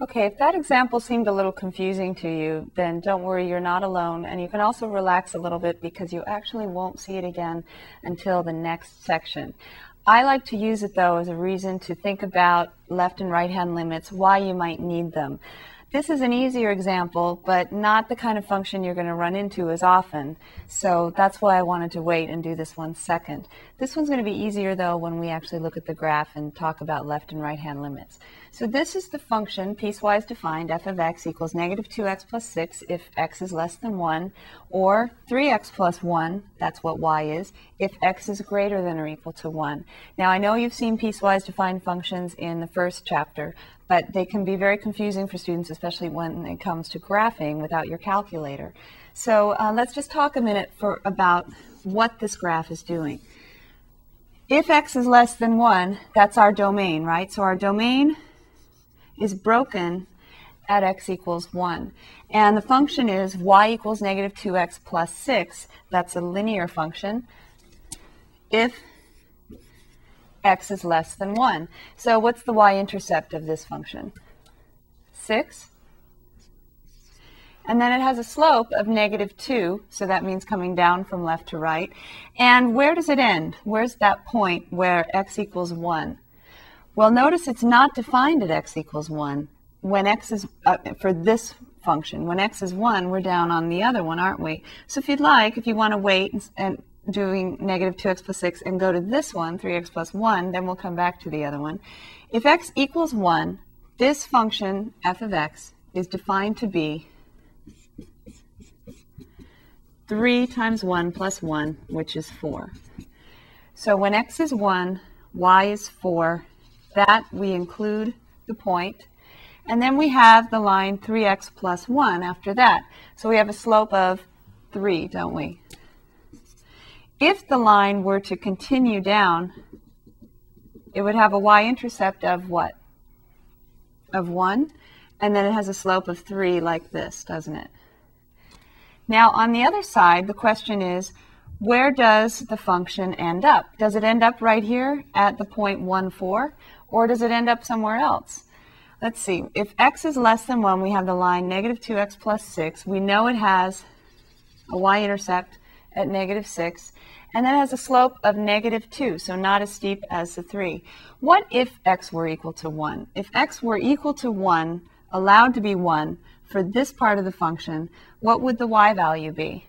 Okay, if that example seemed a little confusing to you, then don't worry, you're not alone. And you can also relax a little bit because you actually won't see it again until the next section. I like to use it though as a reason to think about left and right hand limits, why you might need them. This is an easier example, but not the kind of function you're going to run into as often. So that's why I wanted to wait and do this one second. This one's going to be easier though when we actually look at the graph and talk about left and right hand limits. So this is the function piecewise defined f of x equals negative 2x plus 6 if x is less than 1, or 3x plus 1, that's what y is, if x is greater than or equal to 1. Now I know you've seen piecewise defined functions in the first chapter, but they can be very confusing for students, especially when it comes to graphing without your calculator. So uh, let's just talk a minute for about what this graph is doing. If x is less than 1, that's our domain, right? So our domain is broken at x equals 1. And the function is y equals negative 2x plus 6. That's a linear function. If x is less than 1. So what's the y-intercept of this function? 6. And then it has a slope of negative 2, so that means coming down from left to right. And where does it end? Where's that point where x equals 1? Well, notice it's not defined at x equals 1. When x is, uh, for this function, when x is 1, we're down on the other one, aren't we? So if you'd like, if you want to wait and, and doing negative 2x plus 6 and go to this one, 3x plus 1, then we'll come back to the other one. If x equals 1, this function, f of x, is defined to be 3 times 1 plus 1, which is 4. So when x is 1, y is 4. That we include the point. And then we have the line 3x plus 1 after that. So we have a slope of 3, don't we? If the line were to continue down, it would have a y-intercept of what? Of 1. And then it has a slope of 3 like this, doesn't it? Now, on the other side, the question is, where does the function end up? Does it end up right here at the point 1, 4, or does it end up somewhere else? Let's see. If x is less than 1, we have the line negative 2x plus 6. We know it has a y-intercept at negative 6, and then has a slope of negative 2, so not as steep as the 3. What if x were equal to 1? If x were equal to 1, allowed to be 1, for this part of the function, what would the y value be?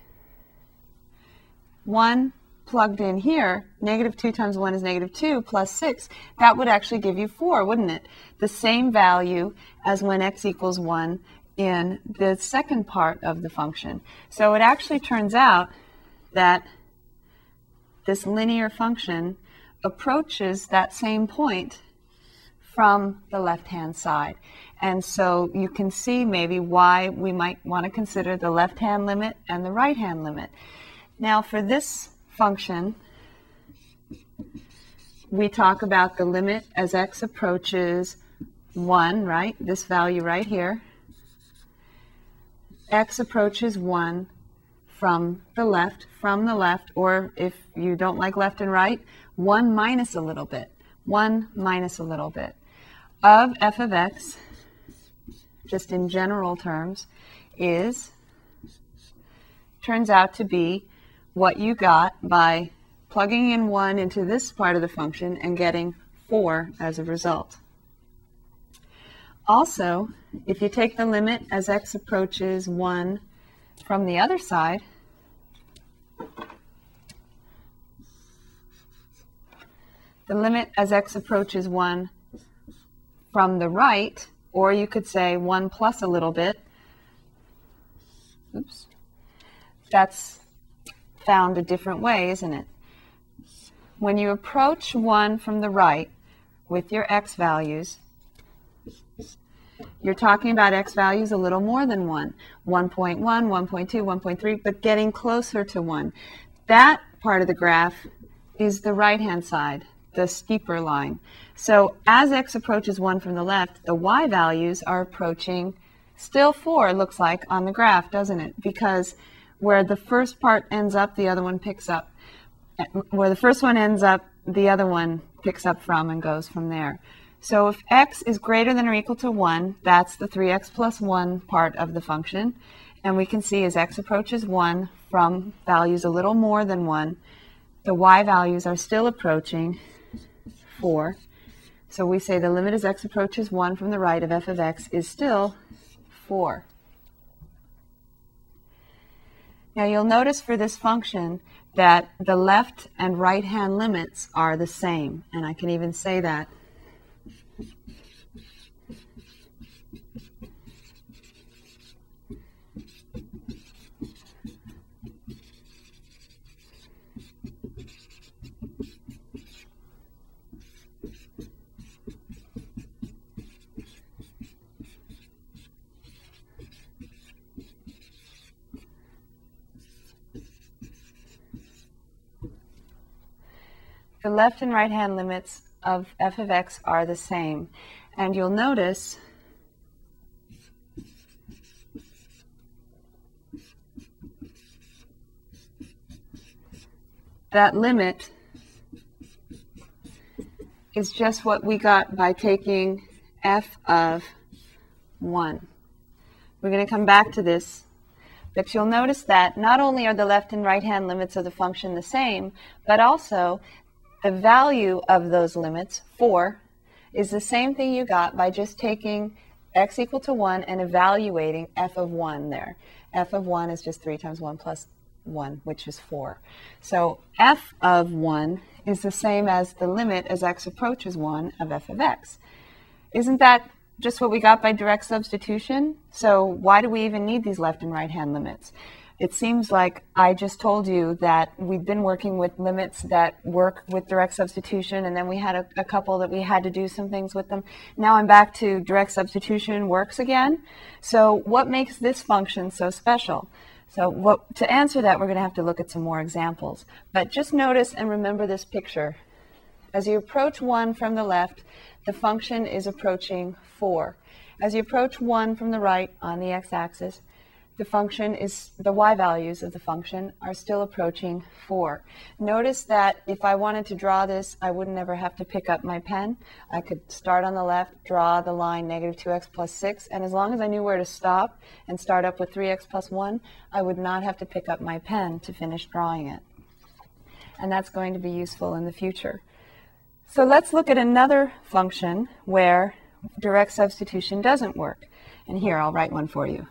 1 plugged in here, negative 2 times 1 is negative 2 plus 6. That would actually give you 4, wouldn't it? The same value as when x equals 1 in the second part of the function. So it actually turns out that this linear function approaches that same point from the left-hand side. And so you can see maybe why we might want to consider the left-hand limit and the right-hand limit. Now for this function, we talk about the limit as x approaches 1, right? This value right here. x approaches 1 from the left, from the left, or if you don't like left and right, 1 minus a little bit. 1 minus a little bit of f of x, just in general terms, is, turns out to be what you got by plugging in 1 into this part of the function and getting 4 as a result. Also, if you take the limit as x approaches 1 from the other side, the limit as x approaches 1 from the right, or you could say 1 plus a little bit. Oops. That's found a different way, isn't it? When you approach 1 from the right with your x values, you're talking about x values a little more than 1, 1.1, 1.2, 1.3, but getting closer to 1. That part of the graph is the right-hand side, the steeper line. So as x approaches 1 from the left, the y values are approaching still 4, looks like, on the graph, doesn't it? Because where the first part ends up, the other one picks up. Where the first one ends up, the other one picks up from and goes from there. So if x is greater than or equal to 1, that's the 3x plus 1 part of the function. And we can see as x approaches 1 from values a little more than 1, the y values are still approaching 4. So we say the limit as x approaches 1 from the right of f of x is still 4. Now you'll notice for this function that the left and right hand limits are the same. And I can even say that the left and right hand limits of f of x are the same. And you'll notice that limit is just what we got by taking f of 1. We're going to come back to this, but you'll notice that not only are the left and right hand limits of the function the same, but also the value of those limits, 4, is the same thing you got by just taking x equal to 1 and evaluating f of 1 there. f of 1 is just 3 times 1 plus 1, which is 4. So f of 1 is the same as the limit as x approaches 1 of f of x. Isn't that just what we got by direct substitution? So why do we even need these left and right hand limits? It seems like I just told you that we've been working with limits that work with direct substitution, and then we had a, a, couple that we had to do some things with them. Now I'm back to direct substitution works again. So what makes this function so special? So what, to answer that, we're going to have to look at some more examples. But just notice and remember this picture. As you approach 1 from the left, the function is approaching 4. As you approach 1 from the right on the x-axis, the function is, the y values of the function are still approaching 4. Notice that if I wanted to draw this, I wouldn't ever have to pick up my pen. I could start on the left, draw the line negative 2x plus 6, and as long as I knew where to stop and start up with 3x plus 1, I would not have to pick up my pen to finish drawing it. And that's going to be useful in the future. So let's look at another function where direct substitution doesn't work. And here, I'll write one for you.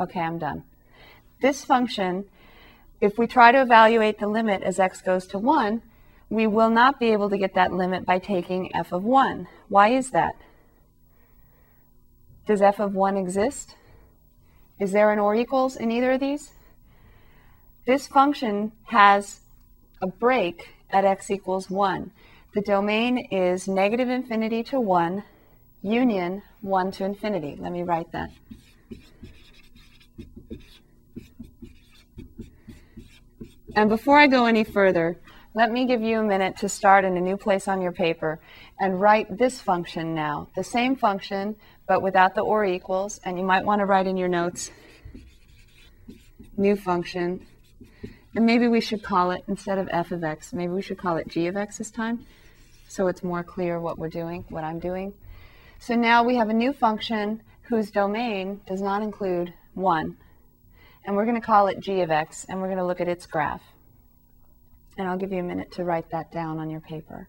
Okay, I'm done. This function, if we try to evaluate the limit as x goes to 1, we will not be able to get that limit by taking f of 1. Why is that? Does f of 1 exist? Is there an or equals in either of these? This function has a break at x equals 1. The domain is negative infinity to 1, union 1 to infinity. Let me write that. And before I go any further, let me give you a minute to start in a new place on your paper and write this function now. The same function, but without the or equals. And you might want to write in your notes, new function. And maybe we should call it, instead of f of x, maybe we should call it g of x this time. So it's more clear what we're doing, what I'm doing. So now we have a new function whose domain does not include 1 and we're going to call it g of x, and we're going to look at its graph. And I'll give you a minute to write that down on your paper.